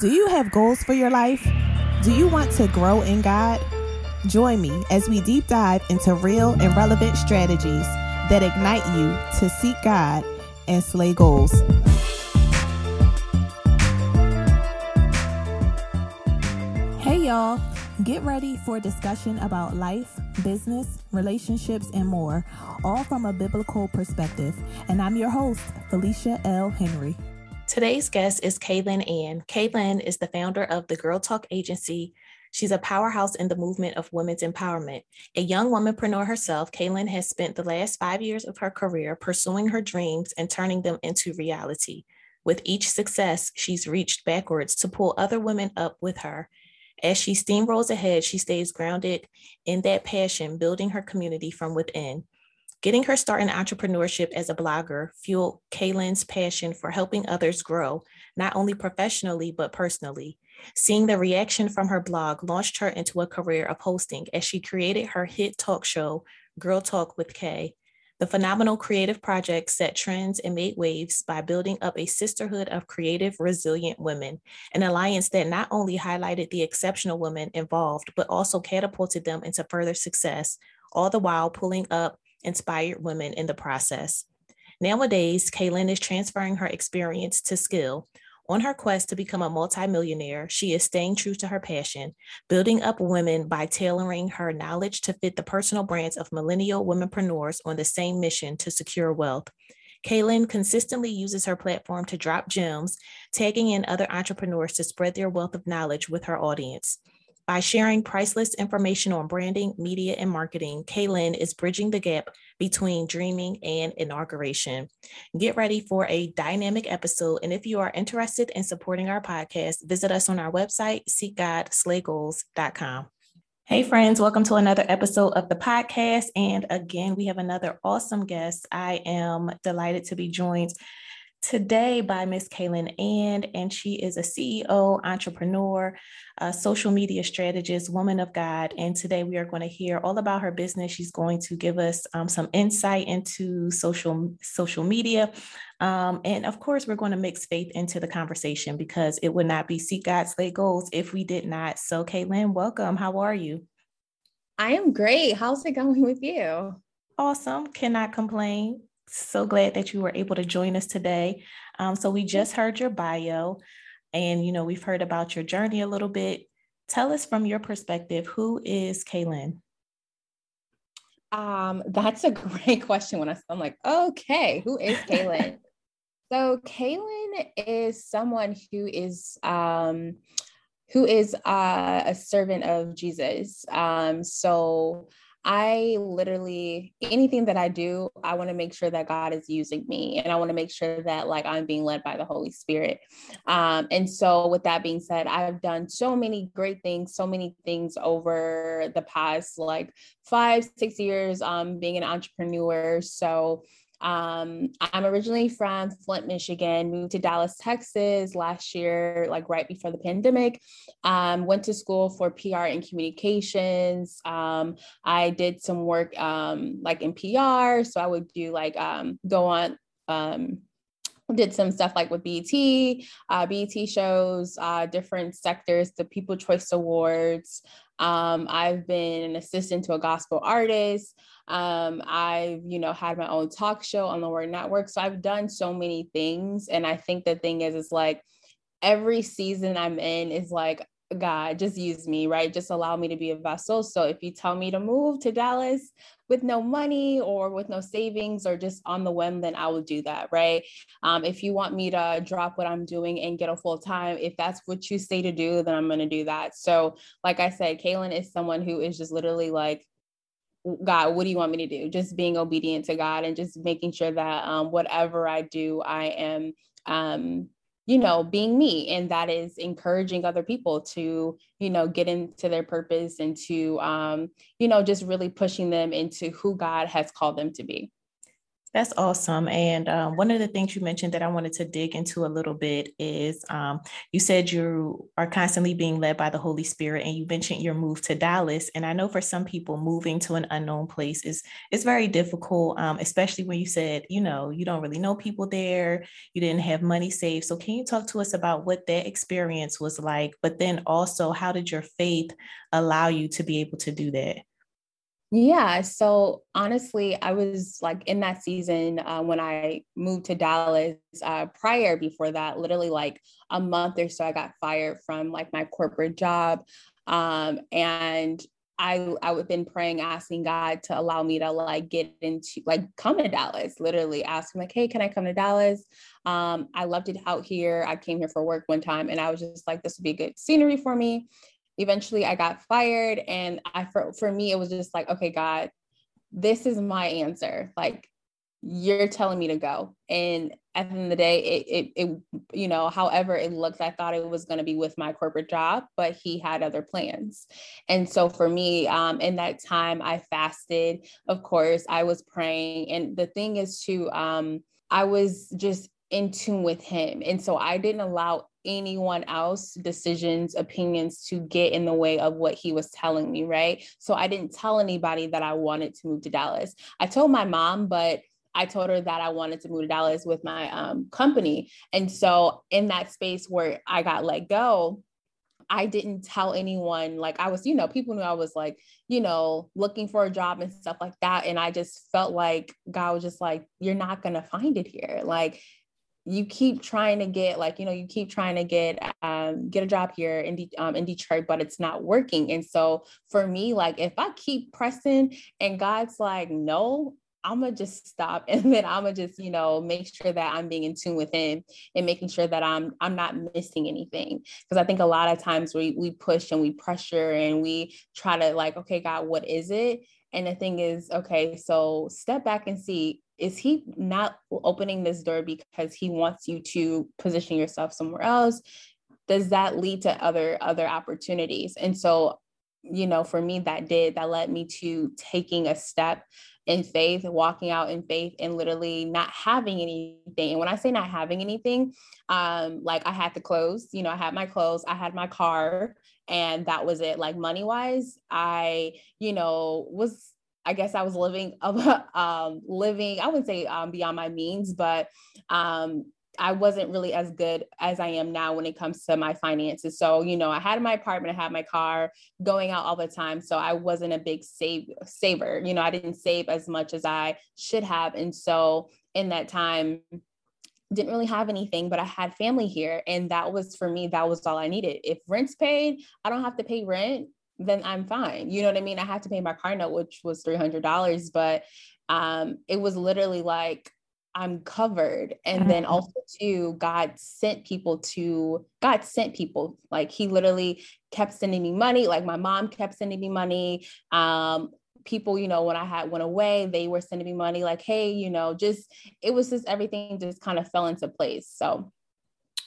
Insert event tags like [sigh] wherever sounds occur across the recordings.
Do you have goals for your life? Do you want to grow in God? Join me as we deep dive into real and relevant strategies that ignite you to seek God and slay goals. Hey, y'all. Get ready for a discussion about life, business, relationships, and more, all from a biblical perspective. And I'm your host, Phylicia L. Henry. Today's guest is Kaelin Anne. Kaelin is the founder of the Girl Talk Agency. She's a powerhouse in the movement of women's empowerment. A young womanpreneur herself, Kaelin has spent the last five years of her career pursuing her dreams and turning them into reality. With each success, she's reached backwards to pull other women up with her. As she steamrolls ahead, she stays grounded in that passion, building her community from within. Getting her start in entrepreneurship as a blogger fueled Kaelin's passion for helping others grow, not only professionally, but personally. Seeing the reaction from her blog launched her into a career of hosting as she created her hit talk show, Girl Talk with Kay. The phenomenal creative project set trends and made waves by building up a sisterhood of creative, resilient women, an alliance that not only highlighted the exceptional women involved, but also catapulted them into further success, all the while pulling up inspired women in the process. Nowadays, Kaelin is transferring her experience to skill. On her quest to become a multimillionaire, she is staying true to her passion, building up women by tailoring her knowledge to fit the personal brands of millennial womenpreneurs on the same mission to secure wealth. Kaelin consistently uses her platform to drop gems, tagging in other entrepreneurs to spread their wealth of knowledge with her audience. By sharing priceless information on branding, media, and marketing, Kaelin is bridging the gap between dreaming and inauguration. Get ready for a dynamic episode. And if you are interested in supporting our podcast, visit us on our website, seekgodslaygoals.com. Hey, friends, welcome to another episode of the podcast. And again, we have another awesome guest. I am delighted to be joined today by Miss Kaelin Anne, and she is a CEO, entrepreneur, a social media strategist, woman of God. And today we are going to hear all about her business. She's going to give us um, some insight into social social media, um, and of course, we're going to mix faith into the conversation because it would not be seek God's slay goals if we did not. So, Kaelin, welcome. How are you? I am great. How's it going with you? Awesome. Cannot complain so glad that you were able to join us today. Um, so we just heard your bio, and you know we've heard about your journey a little bit. Tell us from your perspective, who is Kaelin? Um, that's a [laughs] great question. When I, I'm like, okay, who is Kaelin? [laughs] so Kaelin is someone who is um, who is uh, a servant of Jesus. Um, so I literally, anything that I do, I want to make sure that God is using me and I want to make sure that like I'm being led by the Holy Spirit. Um, and so, with that being said, I've done so many great things, so many things over the past like five, six years um, being an entrepreneur. So, um, I'm originally from Flint, Michigan, moved to Dallas, Texas last year, like right before the pandemic. Um, went to school for PR and communications. Um, I did some work um, like in PR. So I would do like um, go on um, did some stuff like with BET, uh, BET shows, uh, different sectors, the People Choice Awards. Um, I've been an assistant to a gospel artist. Um, I've, you know, had my own talk show on the Word Network. So I've done so many things. And I think the thing is, it's like every season I'm in is like, God, just use me, right? Just allow me to be a vessel. So if you tell me to move to Dallas with no money or with no savings or just on the whim, then I will do that, right? Um, if you want me to drop what I'm doing and get a full time, if that's what you say to do, then I'm going to do that. So, like I said, Kaelin is someone who is just literally like, God, what do you want me to do? Just being obedient to God and just making sure that um, whatever I do, I am, um, you know, being me. And that is encouraging other people to, you know, get into their purpose and to, um, you know, just really pushing them into who God has called them to be. That's awesome. And um, one of the things you mentioned that I wanted to dig into a little bit is um, you said you are constantly being led by the Holy Spirit, and you mentioned your move to Dallas. And I know for some people, moving to an unknown place is is very difficult, um, especially when you said you know you don't really know people there, you didn't have money saved. So can you talk to us about what that experience was like? But then also, how did your faith allow you to be able to do that? Yeah. So honestly, I was like in that season uh, when I moved to Dallas. Uh, prior before that, literally like a month or so, I got fired from like my corporate job, um, and I I have been praying, asking God to allow me to like get into like come to Dallas. Literally asking like, hey, can I come to Dallas? Um, I loved it out here. I came here for work one time, and I was just like, this would be good scenery for me eventually I got fired. And I, for, for me, it was just like, okay, God, this is my answer. Like, you're telling me to go. And at the end of the day, it, it, it you know, however it looked, I thought it was going to be with my corporate job, but he had other plans. And so for me, um, in that time, I fasted. Of course, I was praying. And the thing is, to, um, I was just in tune with him. And so I didn't allow anyone else decisions opinions to get in the way of what he was telling me right so i didn't tell anybody that i wanted to move to dallas i told my mom but I told her that I wanted to move to Dallas with my um, company. And so, in that space where I got let go, I didn't tell anyone. Like, I was, you know, people knew I was like, you know, looking for a job and stuff like that. And I just felt like God was just like, you're not going to find it here. Like, you keep trying to get like you know you keep trying to get um, get a job here in, De- um, in detroit but it's not working. And so for me like if i keep pressing and god's like no i'm gonna just stop [laughs] and then i'm gonna just you know make sure that i'm being in tune with him and making sure that i'm i'm not missing anything. Because i think a lot of times we we push and we pressure and we try to like okay god what is it? And the thing is okay so step back and see is he not opening this door because he wants you to position yourself somewhere else? Does that lead to other other opportunities? And so you know for me that did that led me to taking a step in faith walking out in faith and literally not having anything. And when i say not having anything um like i had the clothes, you know i had my clothes i had my car and that was it. Like money wise i you know was I guess I was living, [laughs] um, living, I wouldn't say um, beyond my means, but um, I wasn't really as good as I am now when it comes to my finances. So, you know, I had my apartment, I had my car, going out all the time. So I wasn't a big save saver. You know, I didn't save as much as I should have. And so in that time, didn't really have anything, but I had family here. And that was for me, that was all I needed. If rent's paid, I don't have to pay rent then I'm fine. You know what I mean? I had to pay my car note, which was $300, but um, it was literally like, I'm covered. And mm-hmm. then also too, God sent people to, God sent people. Like he literally kept sending me money. Like my mom kept sending me money. Um, people, you know, when I had went away, they were sending me money like, hey, you know, just it was just everything just kind of fell into place. So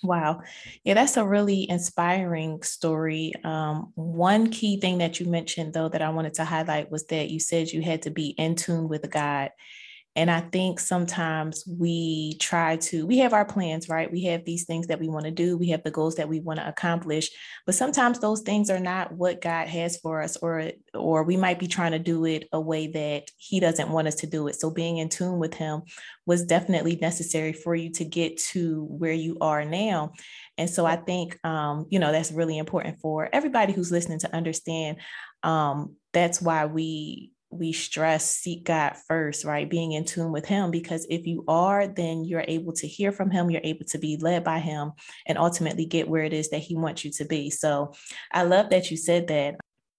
Wow. Yeah, that's a really inspiring story. Um, one key thing that you mentioned, though, that I wanted to highlight was that you said you had to be in tune with God. And I think sometimes we try to, we have our plans, right? We have these things that we want to do, we have the goals that we want to accomplish, but sometimes those things are not what God has for us, or or we might be trying to do it a way that He doesn't want us to do it. So being in tune with Him was definitely necessary for you to get to where you are now. And so I think, um, you know, that's really important for everybody who's listening to understand. Um, that's why we we stress seek God first, right? Being in tune with Him, because if you are, then you're able to hear from Him, you're able to be led by Him, and ultimately get where it is that He wants you to be. So I love that you said that.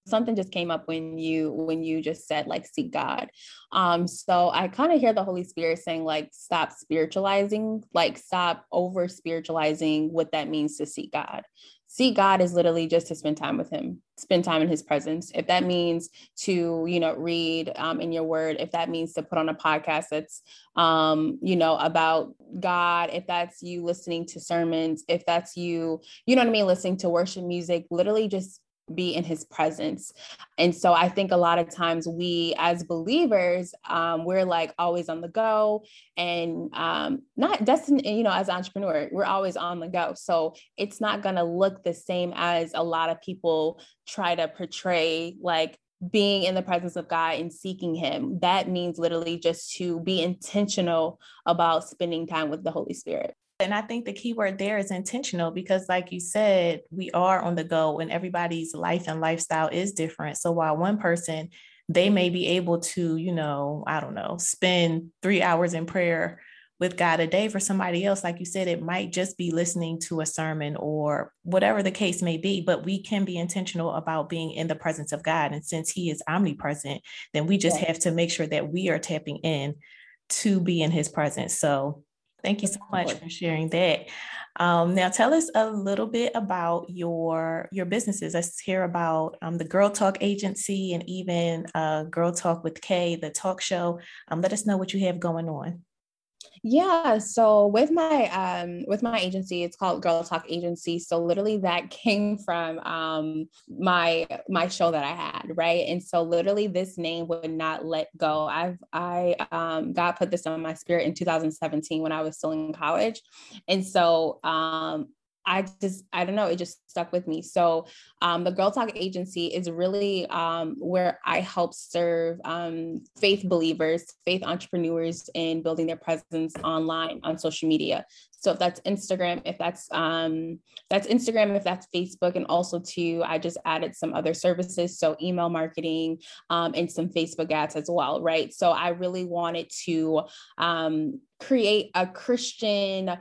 Something just came up when you when you just said like seek God. Um, so I kind of hear the Holy Spirit saying like stop spiritualizing, like stop over spiritualizing what that means to seek God see God is literally just to spend time with Him, spend time in His presence. If that means to, you know, read um, in your word, if that means to put on a podcast that's, um, you know, about God, if that's you listening to sermons, if that's you, you know what I mean, listening to worship music, literally just be in his presence. And so I think a lot of times we as believers, um, we're like always on the go and um, not destined, you know, as an entrepreneur, we're always on the go. So it's not going to look the same as a lot of people try to portray like being in the presence of God and seeking Him. That means literally just to be intentional about spending time with the Holy Spirit. And I think the key word there is intentional because, like you said, we are on the go and everybody's life and lifestyle is different. So while one person, they may be able to, you know, I don't know, spend three hours in prayer with God a day for somebody else, like you said, it might just be listening to a sermon or whatever the case may be, but we can be intentional about being in the presence of God. And since He is omnipresent, then we just yeah. have to make sure that we are tapping in to be in His presence. So Thank you so much for sharing that. Um, now, tell us a little bit about your your businesses. Let's hear about um, the Girl Talk Agency and even uh, Girl Talk with Kay, the talk show. Um, let us know what you have going on. Yeah, so with my um with my agency, it's called Girl Talk Agency. So literally that [laughs] came from um my my show that I had, right? And so literally this name would not let go. I've I um God put this on my spirit in 2017 when I was still in college. And so um I just, I don't know, it just stuck with me. So, um, the Girl Talk Agency is really um, where I help serve um, faith believers, faith entrepreneurs in building their presence online on social media. So if that's Instagram, if that's um, that's Instagram, if that's Facebook, and also too, I just added some other services, so email marketing um, and some Facebook ads as well, right? So I really wanted to um, create a Christian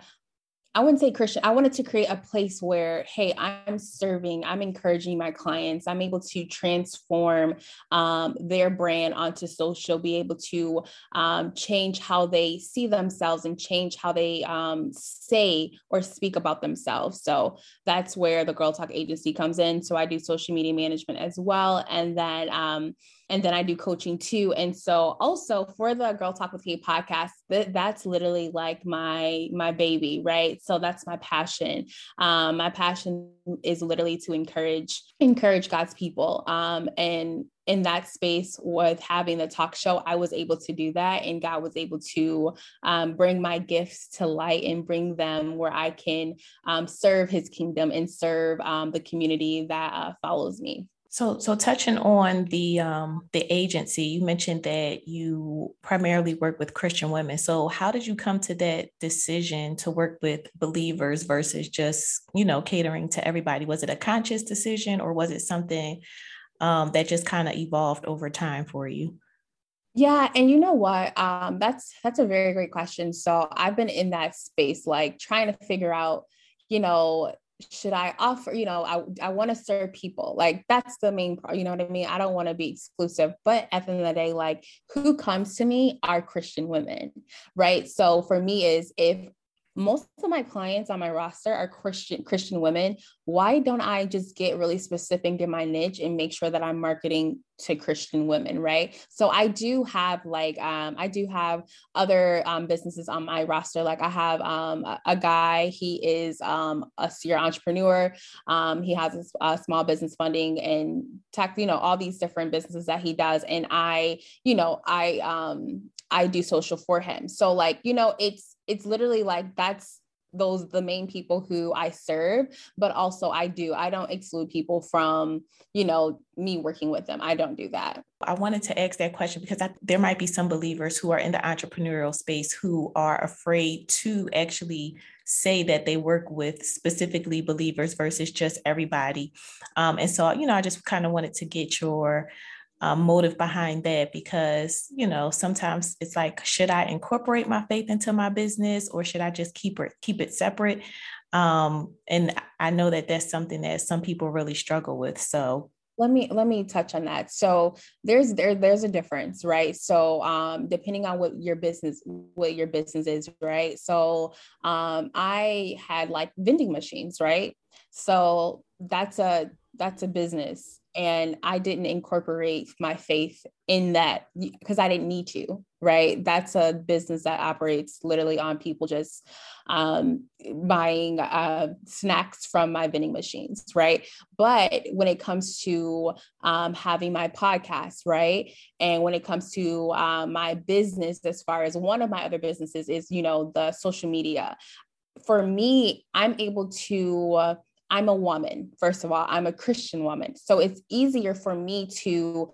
I wouldn't say Christian. I wanted to create a place where, hey, I'm serving, I'm encouraging my clients. I'm able to transform um, their brand onto social, be able to um, change how they see themselves and change how they um, say or speak about themselves. So that's where the Girl Talk Agency comes in. So I do social media management as well, and then um, and then I do coaching too. And so also for the Girl Talk with Kay podcast, that, that's literally like my my baby, right? So that's my passion. Um, my passion is literally to encourage encourage God's people. Um, and in that space with having the talk show, I was able to do that, and God was able to um, bring my gifts to light and bring them where I can um, serve His kingdom and serve um, the community that uh, follows me. So, so touching on the um, the agency, you mentioned that you primarily work with Christian women. So, how did you come to that decision to work with believers versus just you know catering to everybody? Was it a conscious decision, or was it something um, that just kind of evolved over time for you? Yeah, and you know what? Um, that's that's a very great question. So, I've been in that space, like trying to figure out, you know, should I offer, you know, I, I want to serve people. Like that's the main part, you know what I mean? I don't want to be exclusive, but at the end of the day, like who comes to me are Christian women, right? So for me is if most of my clients on my roster are Christian Christian women. Why don't I just get really specific in my niche and make sure that I'm marketing to Christian women, right? So I do have like um, I do have other um, businesses on my roster. Like I have um, a, a, guy. He is um, a serial entrepreneur. Um, he has a, a, small business funding and tech. You know all these different businesses that he does, and I, you know, I um, I do social for him. So like you know it's it's literally like that's those the main people who I serve, but also I do. I don't exclude people from, you know, me working with them. I don't do that. I wanted to ask that question because I, there might be some believers who are in the entrepreneurial space who are afraid to actually say that they work with specifically believers versus just everybody. Um, and so, you know, I just kind of wanted to get your um, motive behind that because you know sometimes it's like should i incorporate my faith into my business or should i just keep it keep it separate? Um, and i know that that's something that some people really struggle with so. Let me let me touch on that. So there's there there's a difference right? So um depending on what your business what your business is right? So um i had like vending machines right? So that's a that's a business and I didn't incorporate my faith in that because I didn't need to, right? That's a business that operates literally on people just um, buying uh, snacks from my vending machines, right? But when it comes to um, having my podcast, right? And when it comes to uh, my business, as far as one of my other businesses is, you know, the social media. For me, I'm able to. Uh, I'm a woman, first of all, I'm a Christian woman. So it's easier for me to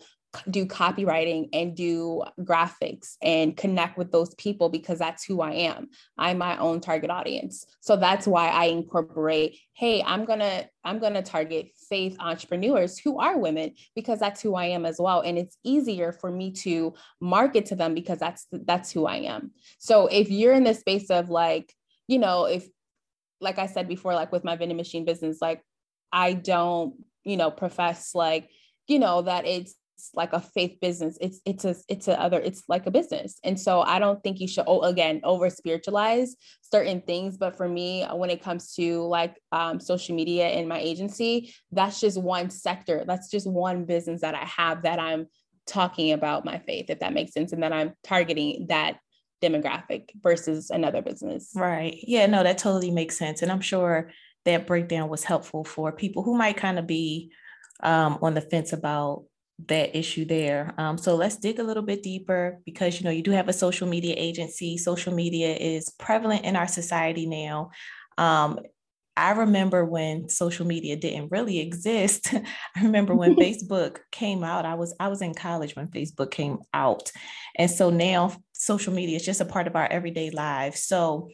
do copywriting and do graphics and connect with those people because that's who I am. I'm my own target audience. So that's why I incorporate, hey, I'm going to I'm going to target faith entrepreneurs who are women because that's who I am as well and it's easier for me to market to them because that's that's who I am. So if you're in the space of like, you know, if like I said before, like with my vending machine business, like I don't, you know, profess like, you know, that it's like a faith business. It's it's a it's a other it's like a business. And so I don't think you should oh again over spiritualize certain things. But for me, when it comes to like um, social media in my agency, that's just one sector. That's just one business that I have that I'm talking about my faith, if that makes sense, and that I'm targeting that demographic versus another business. Right. Yeah, no, that totally makes sense. And I'm sure that breakdown was helpful for people who might kind of be um, on the fence about that issue there. Um, so let's dig a little bit deeper because you know you do have a social media agency. Social media is prevalent in our society now. Um, I remember when social media didn't really exist. [laughs] I remember when [laughs] Facebook came out. I was I was in college when Facebook came out. And so now social media is just a part of our everyday lives. So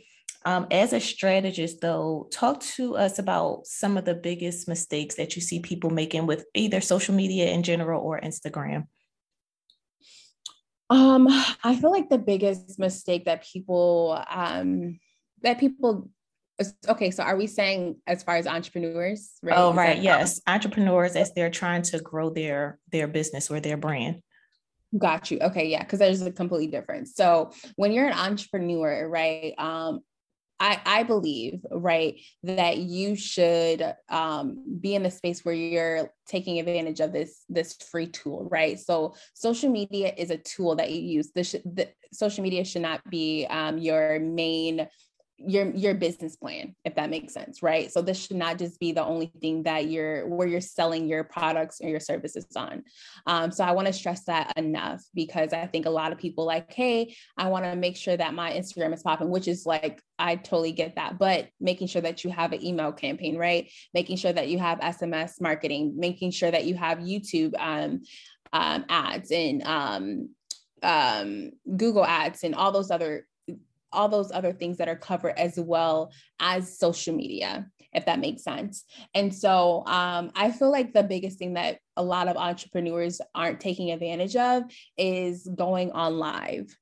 um, as a strategist, though, talk to us about some of the biggest mistakes that you see people making with either social media in general or Instagram. Um, I feel like the biggest mistake that people um, that people okay so are we saying as far as entrepreneurs right? Oh right yes. Entrepreneurs as they're trying to grow their their business or their brand. Got you. Okay yeah because there's a completely difference. So when you're an entrepreneur right um I, I believe, right, that you should um, be in the space where you're taking advantage of this this free tool, right? So social media is a tool that you use. This the, social media should not be um, your main your your business plan if that makes sense right? So this should not just be the only thing that you're where you're selling your products or your services on. Um, so i want to stress that enough because i think a lot of people like hey i want to make sure that my instagram is popping which is like i totally get that but making sure that you have an email campaign right? Making sure that you have sms marketing making sure that you have youtube um, um, ads and um, um, google ads and all those other all those other things that are covered as well as social media if that makes sense. And so um, i feel like the biggest thing that a lot of entrepreneurs aren't taking advantage of is going on live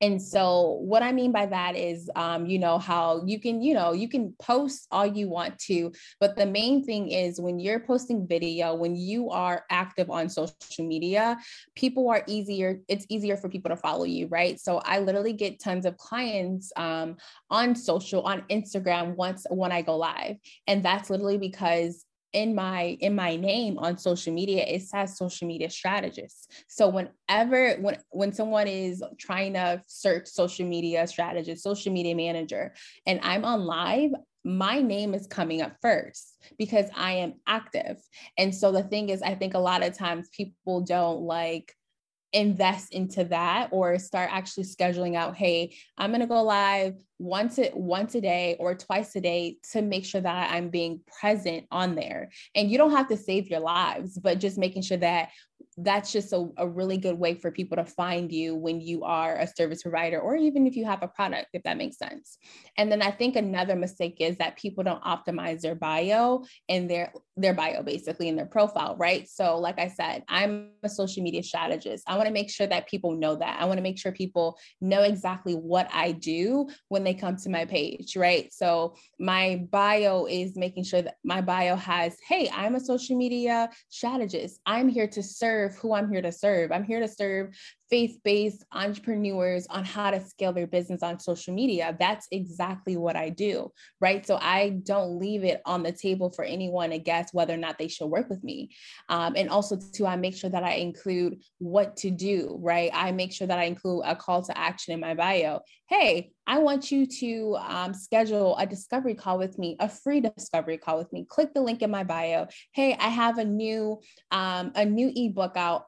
and so what I mean by that is, um, you know, how you can, you know, you can post all you want to, but the main thing is when you're posting video, when you are active on social media, people are easier, it's easier for people to follow you, right? So I literally get tons of clients um, on social, on Instagram once when I go live. And that's literally because in my in my name on social media it says social media strategist so whenever when when someone is trying to search social media strategist social media manager and i'm on live my name is coming up first because i am active. And so the thing is i think a lot of times people don't like invest into that or start actually scheduling out hey i'm going to go live once a, once a day or twice a day to make sure that i'm being present on there. And you don't have to save your lives but just making sure that that's just a, a really good way for people to find you when you are a service provider or even if you have a product if that makes sense. And then i think another mistake is that people don't optimize their bio and their their bio basically in their profile right? So like i said i'm a social media strategist. I want to make sure that people know that. I want to make sure people know exactly what i do when they come to my page right? So my bio is making sure that my bio has hey i'm a social media strategist. I'm here to serve serve who I'm here to serve. I'm here to serve faith based entrepreneurs on how to scale their business on social media. That's exactly what I do, right? So I don't leave it on the table for anyone to guess whether or not they should work with me. Um, and also, too, I make sure that I include what to do, right? I make sure that I include a call to action in my bio. Hey, I want you to um, schedule a discovery call with me, a free discovery call with me. Click the link in my bio. Hey, I have a new um, a new ebook out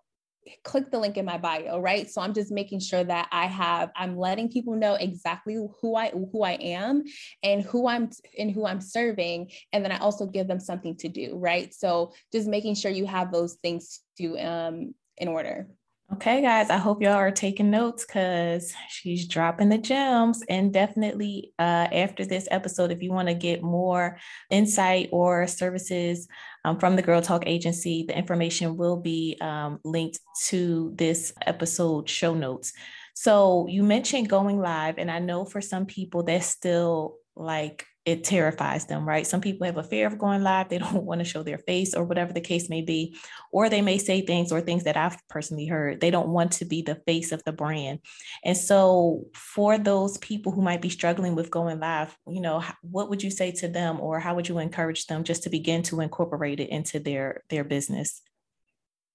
click the link in my bio right? So i'm just making sure that i have i'm letting people know exactly who i who i am and who i'm and who i'm serving. And then i also give them something to do right? So just making sure you have those things to um in order Okay, guys, I hope y'all are taking notes because she's dropping the gems. And definitely uh, after this episode, if you want to get more insight or services um, from the Girl Talk Agency, the information will be um, linked to this episode show notes. So you mentioned going live, and I know for some people that's still like it terrifies them, right? Some people have a fear of going live. They [laughs] don't want to show their face or whatever the case may be. Or they may say things or things that I've personally heard. They don't want to be the face of the brand. And so, for those people who might be struggling with going live, you know, what would you say to them or how would you encourage them just to begin to incorporate it into their their business?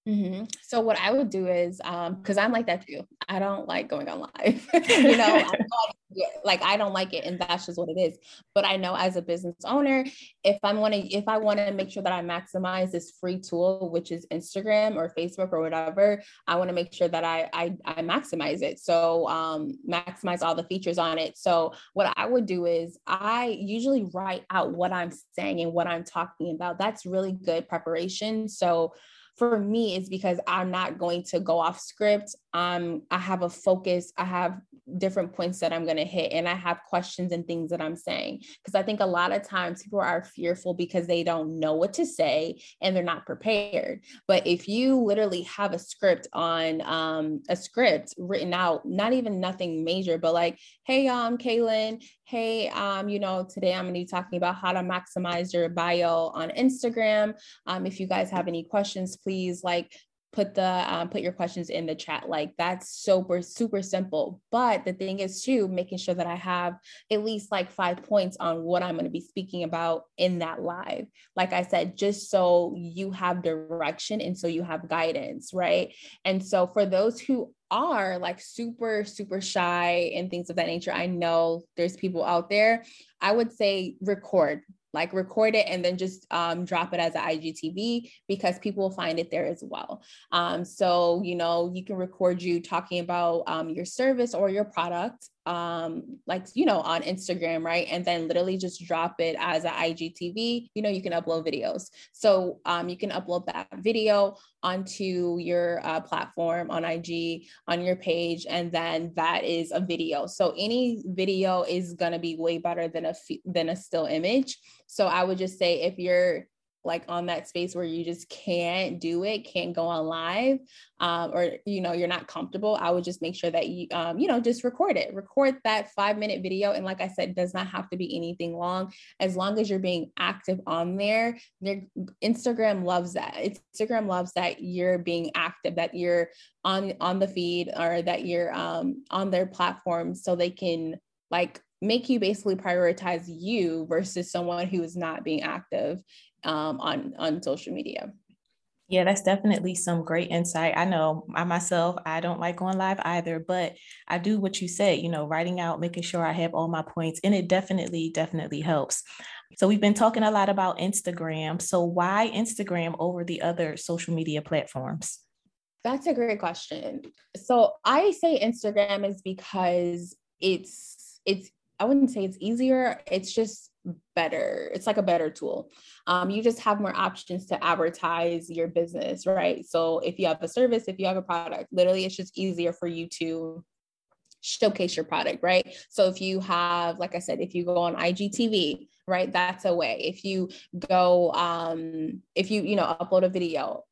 Mm-hmm. So what I would do is, um, because I'm like that too. I don't like going on live. [laughs] you know, [laughs] like I don't like it, and that's just what it is. But I know as a business owner, if I'm want to, if I want to make sure that I maximize this free tool, which is Instagram or Facebook or whatever, I want to make sure that I, I I maximize it. So um, maximize all the features on it. So what I would do is I usually write out what I'm saying and what I'm talking about. That's really good preparation. So for me is because I'm not going to go off script. Um, I have a focus, I have different points that I'm going to hit, and I have questions and things that I'm saying. Because I think a lot of times people are fearful because they don't know what to say and they're not prepared. But if you literally have a script on um, a script written out, not even nothing major, but like, hey, um, Kaelin, hey, um, you know, today I'm going to be talking about how to maximize your bio on Instagram. Um, if you guys have any questions, please like put the um, put your questions in the chat. Like that's super super simple. But the thing is too making sure that i have at least like five points on what i'm going to be speaking about in that live. Like i said just so you have direction and so you have guidance right? And so for those who are like super super shy and things of that nature i know there's people out there. I would say record like record it and then just um, drop it as an IGTV because people will find it there as well. Um, so, you know, you can record you talking about um, your service or your product um like you know on instagram right? And then literally just drop it as an igtv you know you can upload videos. So um you can upload that video onto your uh, platform on ig on your page and then that is a video. So any video is going to be way better than a than a still image. So i would just say if you're like on that space where you just can't do it, can't go on live, um, or you know you're not comfortable, I would just make sure that you um, you know just record it, record that five minute video, and like I said, it does not have to be anything long. As long as you're being active on there, Instagram loves that. Instagram loves that you're being active, that you're on on the feed, or that you're um, on their platform, so they can like make you basically prioritize you versus someone who is not being active um, on on social media. Yeah, that's definitely some great insight. I know I myself, I don't like going live either, but I do what you said, you know, writing out, making sure I have all my points, and it definitely, definitely helps. So we've been talking a lot about Instagram. So why Instagram over the other social media platforms? That's a great question. So I say Instagram is because it's it's I wouldn't say it's easier. It's just better. It's like a better tool. Um, you just have more options to advertise your business, right? So if you have a service, if you have a product, literally it's just easier for you to showcase your product, right? So if you have, like I said, if you go on IGTV, right, that's a way. If you go, um, if you, you know, upload a video,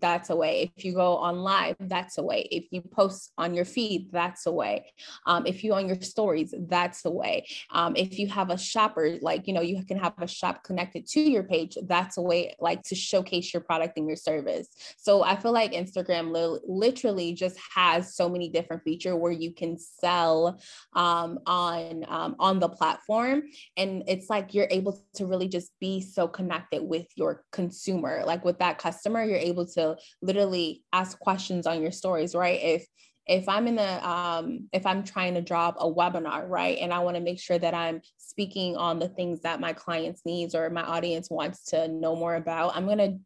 that's a way. If you go on live, that's a way. If you post on your feed, that's a way. Um, if you on your stories, that's a way. Um, if you have a shopper, like, you know, you can have a shop connected to your page, that's a way like to showcase your product and your service. So I feel like Instagram li- literally just has so many different features where you can sell um, on, um, on the platform. And it's like you're able to really just be so connected with your consumer, like with that customer, you're able to literally ask questions on your stories, right? If if I'm in the um, if I'm trying to drop a webinar, right, and I want to make sure that I'm speaking on the things that my clients needs or my audience wants to know more about, I'm gonna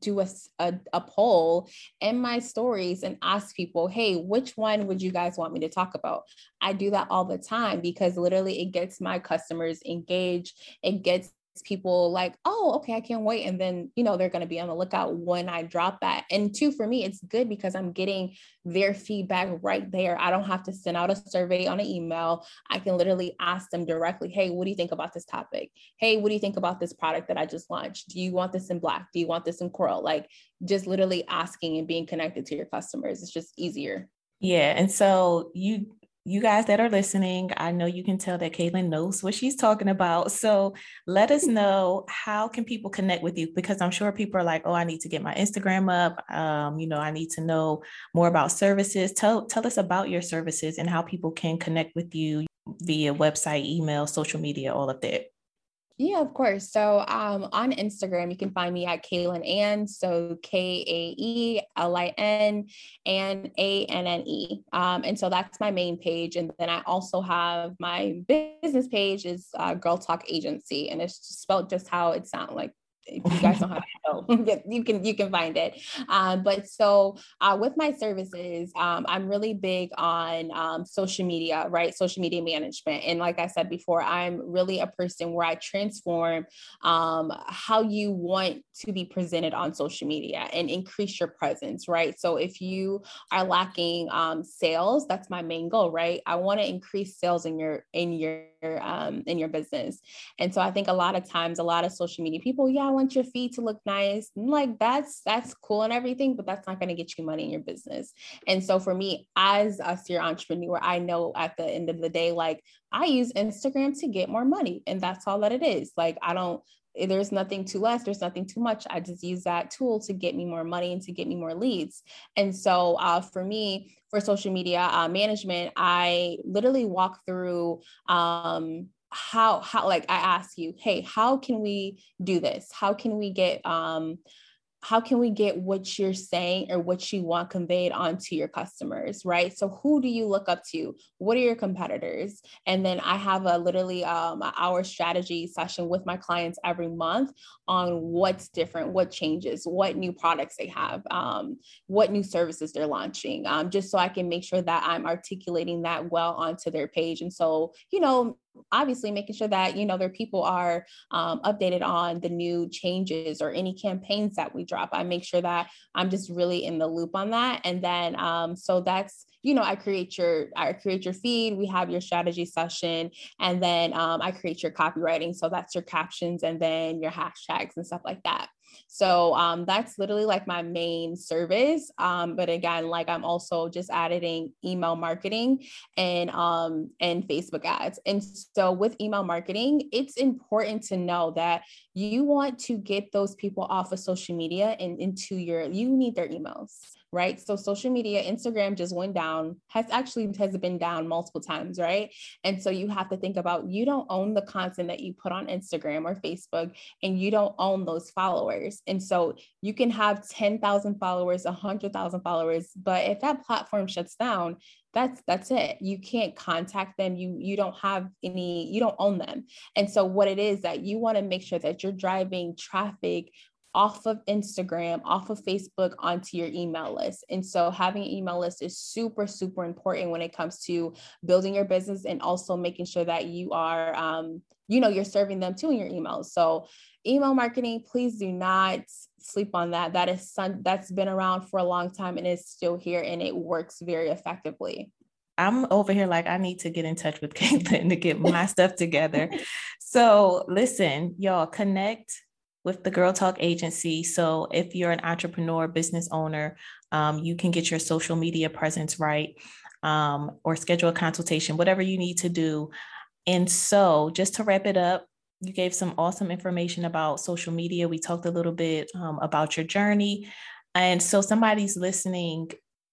do a, a, a, poll in my stories and ask people, hey, which one would you guys want me to talk about? I do that all the time because literally it gets my customers engaged. It gets people like, oh, okay, I can't wait. And then, you know, they're going to be on the lookout when I drop that. And two, for me, it's good because I'm getting their feedback right there. I don't have to send out a survey on an email. I can literally ask them directly, hey, what do you think about this topic? Hey, what do you think about this product that I just launched? Do you want this in black? Do you want this in coral? Like just literally asking and being connected to your customers. It's just easier. Yeah. And so you you guys that are listening, I know you can tell that Kaelin knows what she's talking about. So let us [laughs] know how can people connect with you because I'm sure people are like, oh, I need to get my Instagram up. Um, you know, I need to know more about services. Tell tell us about your services and how people can connect with you via website, email, social media, all of that. Yeah, of course. So um, on Instagram, you can find me at Kaelin Anne. So K A E L I N and A N N E. Um, and so that's my main page. And then I also have my business page is uh, Girl Talk Agency, and it's spelled just how it sounds like if you guys don't have to [laughs] know, [laughs] you can you can find it. Um, but so uh, with my services, um, I'm really big on um, social media, right? Social media management, and like I said before, I'm really a person where I transform um, how you want to be presented on social media and increase your presence, right? So if you are lacking um, sales, that's my main goal, right? I want to increase sales in your in your um, in your business, and so I think a lot of times, a lot of social media people, yeah want your feed to look nice. like that's that's cool and everything, but that's not going to get you money in your business. And so for me, as a serial entrepreneur, I know at the end of the day, like I use Instagram to get more money, and that's all that it is. Like I don't there's nothing too less there's nothing too much i just use that tool to get me more money and to get me more leads and so uh, for me for social media uh, management i literally walk through um, how how like i ask you hey how can we do this? How can we get um how can we get what you're saying or what you want conveyed onto your customers right? So who do you look up to? What are your competitors? And then i have a literally um, hour strategy session with my clients every month on what's different what changes what new products they have um, what new services they're launching um, just so i can make sure that i'm articulating that well onto their page. And so you know obviously making sure that you know their people are um, updated on the new changes or any campaigns that we drop. I make sure that i'm just really in the loop on that. And then um, so that's you know i create your i create your feed. We have your strategy session. And then um, i create your copywriting. So that's your captions and then your hashtags and stuff like that so um, that's literally like my main service. Um, but again, like I'm also just adding email marketing and um, and Facebook ads. And so with email marketing, it's important to know that you want to get those people off of social media and into your you need their emails right? So social media, Instagram just went down, has actually has been down multiple times, right? And so you have to think about you don't own the content that you put on Instagram or Facebook, and you don't own those followers. And so you can have 10,000 followers, 100,000 followers, but if that platform shuts down, that's that's it you can't contact them you you don't have any you don't own them and so what it is that you want to make sure that you're driving traffic off of Instagram, off of Facebook onto your email list. And so having an email list is super, super important when it comes to building your business and also making sure that you are, um, you know, you're serving them too in your emails. So email marketing, please do not sleep on that. That is some, that's been around for a long time and is still here and it works very effectively. I'm over here like I need to get in touch with [laughs] Caitlin to get my [laughs] stuff together. So listen, y'all connect with the Girl Talk Agency. So if you're an entrepreneur, business owner, um, you can get your social media presence right um, or schedule a consultation, whatever you need to do. And so, just to wrap it up, you gave some awesome information about social media. We talked a little bit um, about your journey. And so, somebody's listening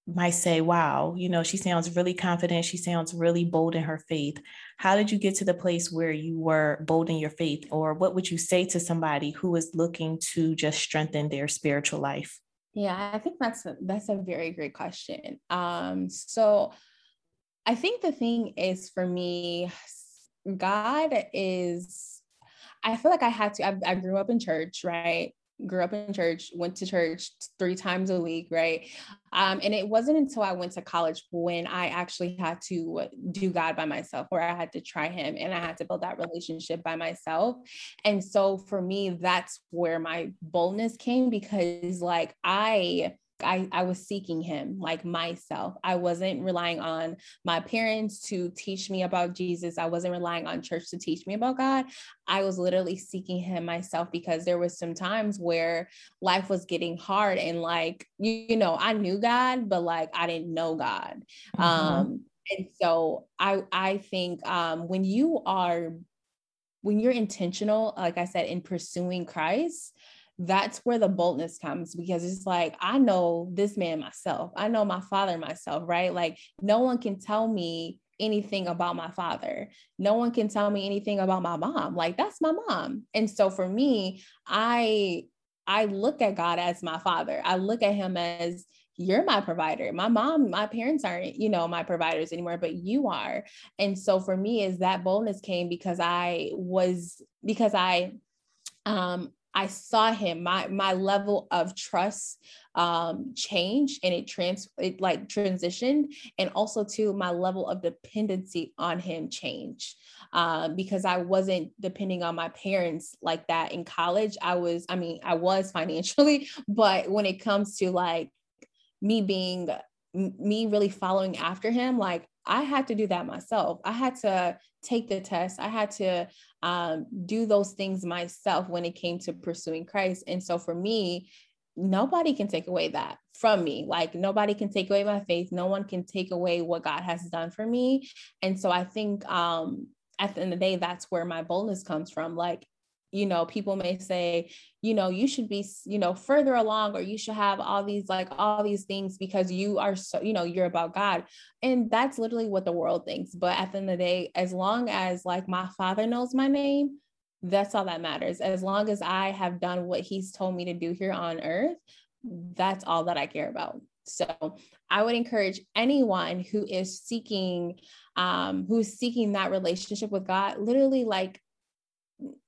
might say, wow, you know, she sounds really confident. She sounds really bold in her faith. How did you get to the place where you were bold in your faith? Or what would you say to somebody who is looking to just strengthen their spiritual life? Yeah, I think that's a, that's a very great question. Um, so I think the thing is for me, God is, I feel like I had to, I, I grew up in church, right? Grew up in church, went to church three times a week, right? Um, and it wasn't until I went to college when I actually had to do God by myself, where I had to try Him and I had to build that relationship by myself. And so for me, that's where my boldness came because, like, I I, I was seeking him like myself. I wasn't relying on my parents to teach me about Jesus. I wasn't relying on church to teach me about God. I was literally seeking him myself because there was some times where life was getting hard and like, you, you know, I knew God, but like I didn't know God. Mm-hmm. Um, and so I I think um, when you are when you're intentional, like I said, in pursuing Christ, that's where the boldness comes because it's like I know this man myself. I know my father myself, right? Like no one can tell me anything about my father. No one can tell me anything about my mom. Like that's my mom. And so for me, I I look at God as my father. I look at him as you're my provider. My mom, my parents aren't, you know, my providers anymore, but you are. And so for me is that boldness came because I was because I um I saw him, my my level of trust um change and it trans it like transitioned and also to my level of dependency on him change um, because I wasn't depending on my parents like that in college. I was, I mean, I was [laughs] financially, but when it comes to like me being me really following after him, like I had to do that myself. I had to take the test. I had to um, do those things myself when it came to pursuing Christ. And so for me, nobody can take away that from me. Like nobody can take away my faith. No one can take away what God has done for me. And so I think um, at the end of the day, that's where my boldness comes from. Like you know people may say you know you should be you know further along or you should have all these like all these things because you are so you know you're about god. And that's literally what the world thinks. But at the end of the day as long as like my father knows my name that's all that matters. As long as i have done what he's told me to do here on earth that's all that i care about. So i would encourage anyone who is seeking um who's seeking that relationship with god literally like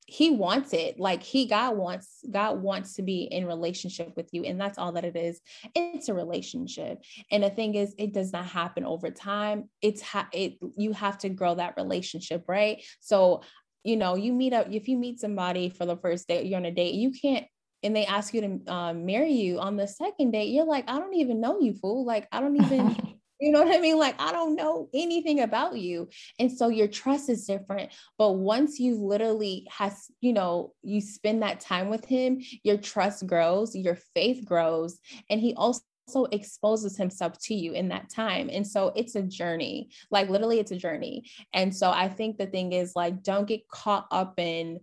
he wants it. Like he god wants god wants to be in relationship with you and that's all that it is. It's a relationship. And the thing is it does not happen over time. It's ha- it you have to grow that relationship right? So you know you meet up if you meet somebody for the first date you're on a date you can't and they ask you to um, marry you on the second date you're like i don't even know you fool. Like i don't even [laughs] You know what I mean? Like, I don't know anything about you. And so your trust is different. But once you literally has, you know, you spend that time with him, your trust grows, your faith grows, and he also also exposes himself to you in that time. And so it's a journey, like literally, it's a journey. And so I think the thing is, like, don't get caught up in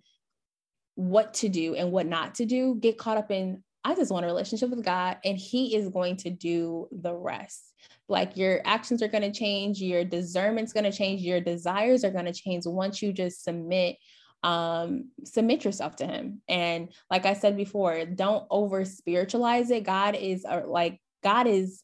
what to do and what not to do. Get caught up in, I just want a relationship with God, and He is going to do the rest like your actions are going to change your discernment's going to change your desires are going to change once you just submit um submit yourself to him. And like i said before don't over spiritualize it. God is uh, like god is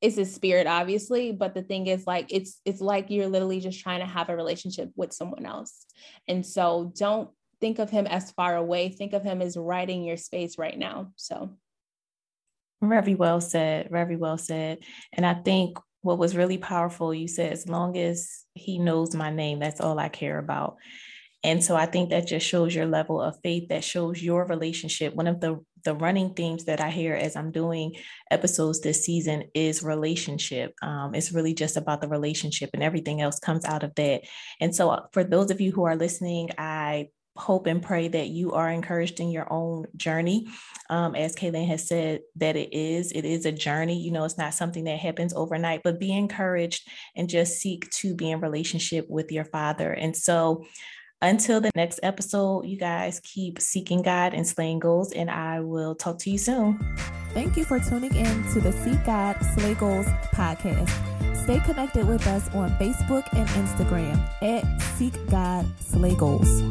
is a spirit obviously but the thing is like it's it's like you're literally just trying to have a relationship with someone else. And so don't think of him as far away. Think of him as right in your space right now. So very well said. Very well said. And I think what was really powerful, you said, as long as he knows my name, that's all I care about. And so I think that just shows your level of faith, that shows your relationship. One of the the running themes that I hear as I'm doing episodes this season is relationship. Um, it's really just about the relationship, and everything else comes out of that. And so, uh, for those of you who are listening, I hope and pray that you are encouraged in your own journey. Um, as Kaelin has said, that it is, it is a journey. You know, it's not something that happens overnight, but be encouraged and just seek to be in relationship with your father. And so, until the next episode, you guys keep seeking God and slaying goals, and I will talk to you soon. Thank you for tuning in to the Seek God Slay Goals podcast. Stay connected with us on Facebook and Instagram at Seek God Slay Goals.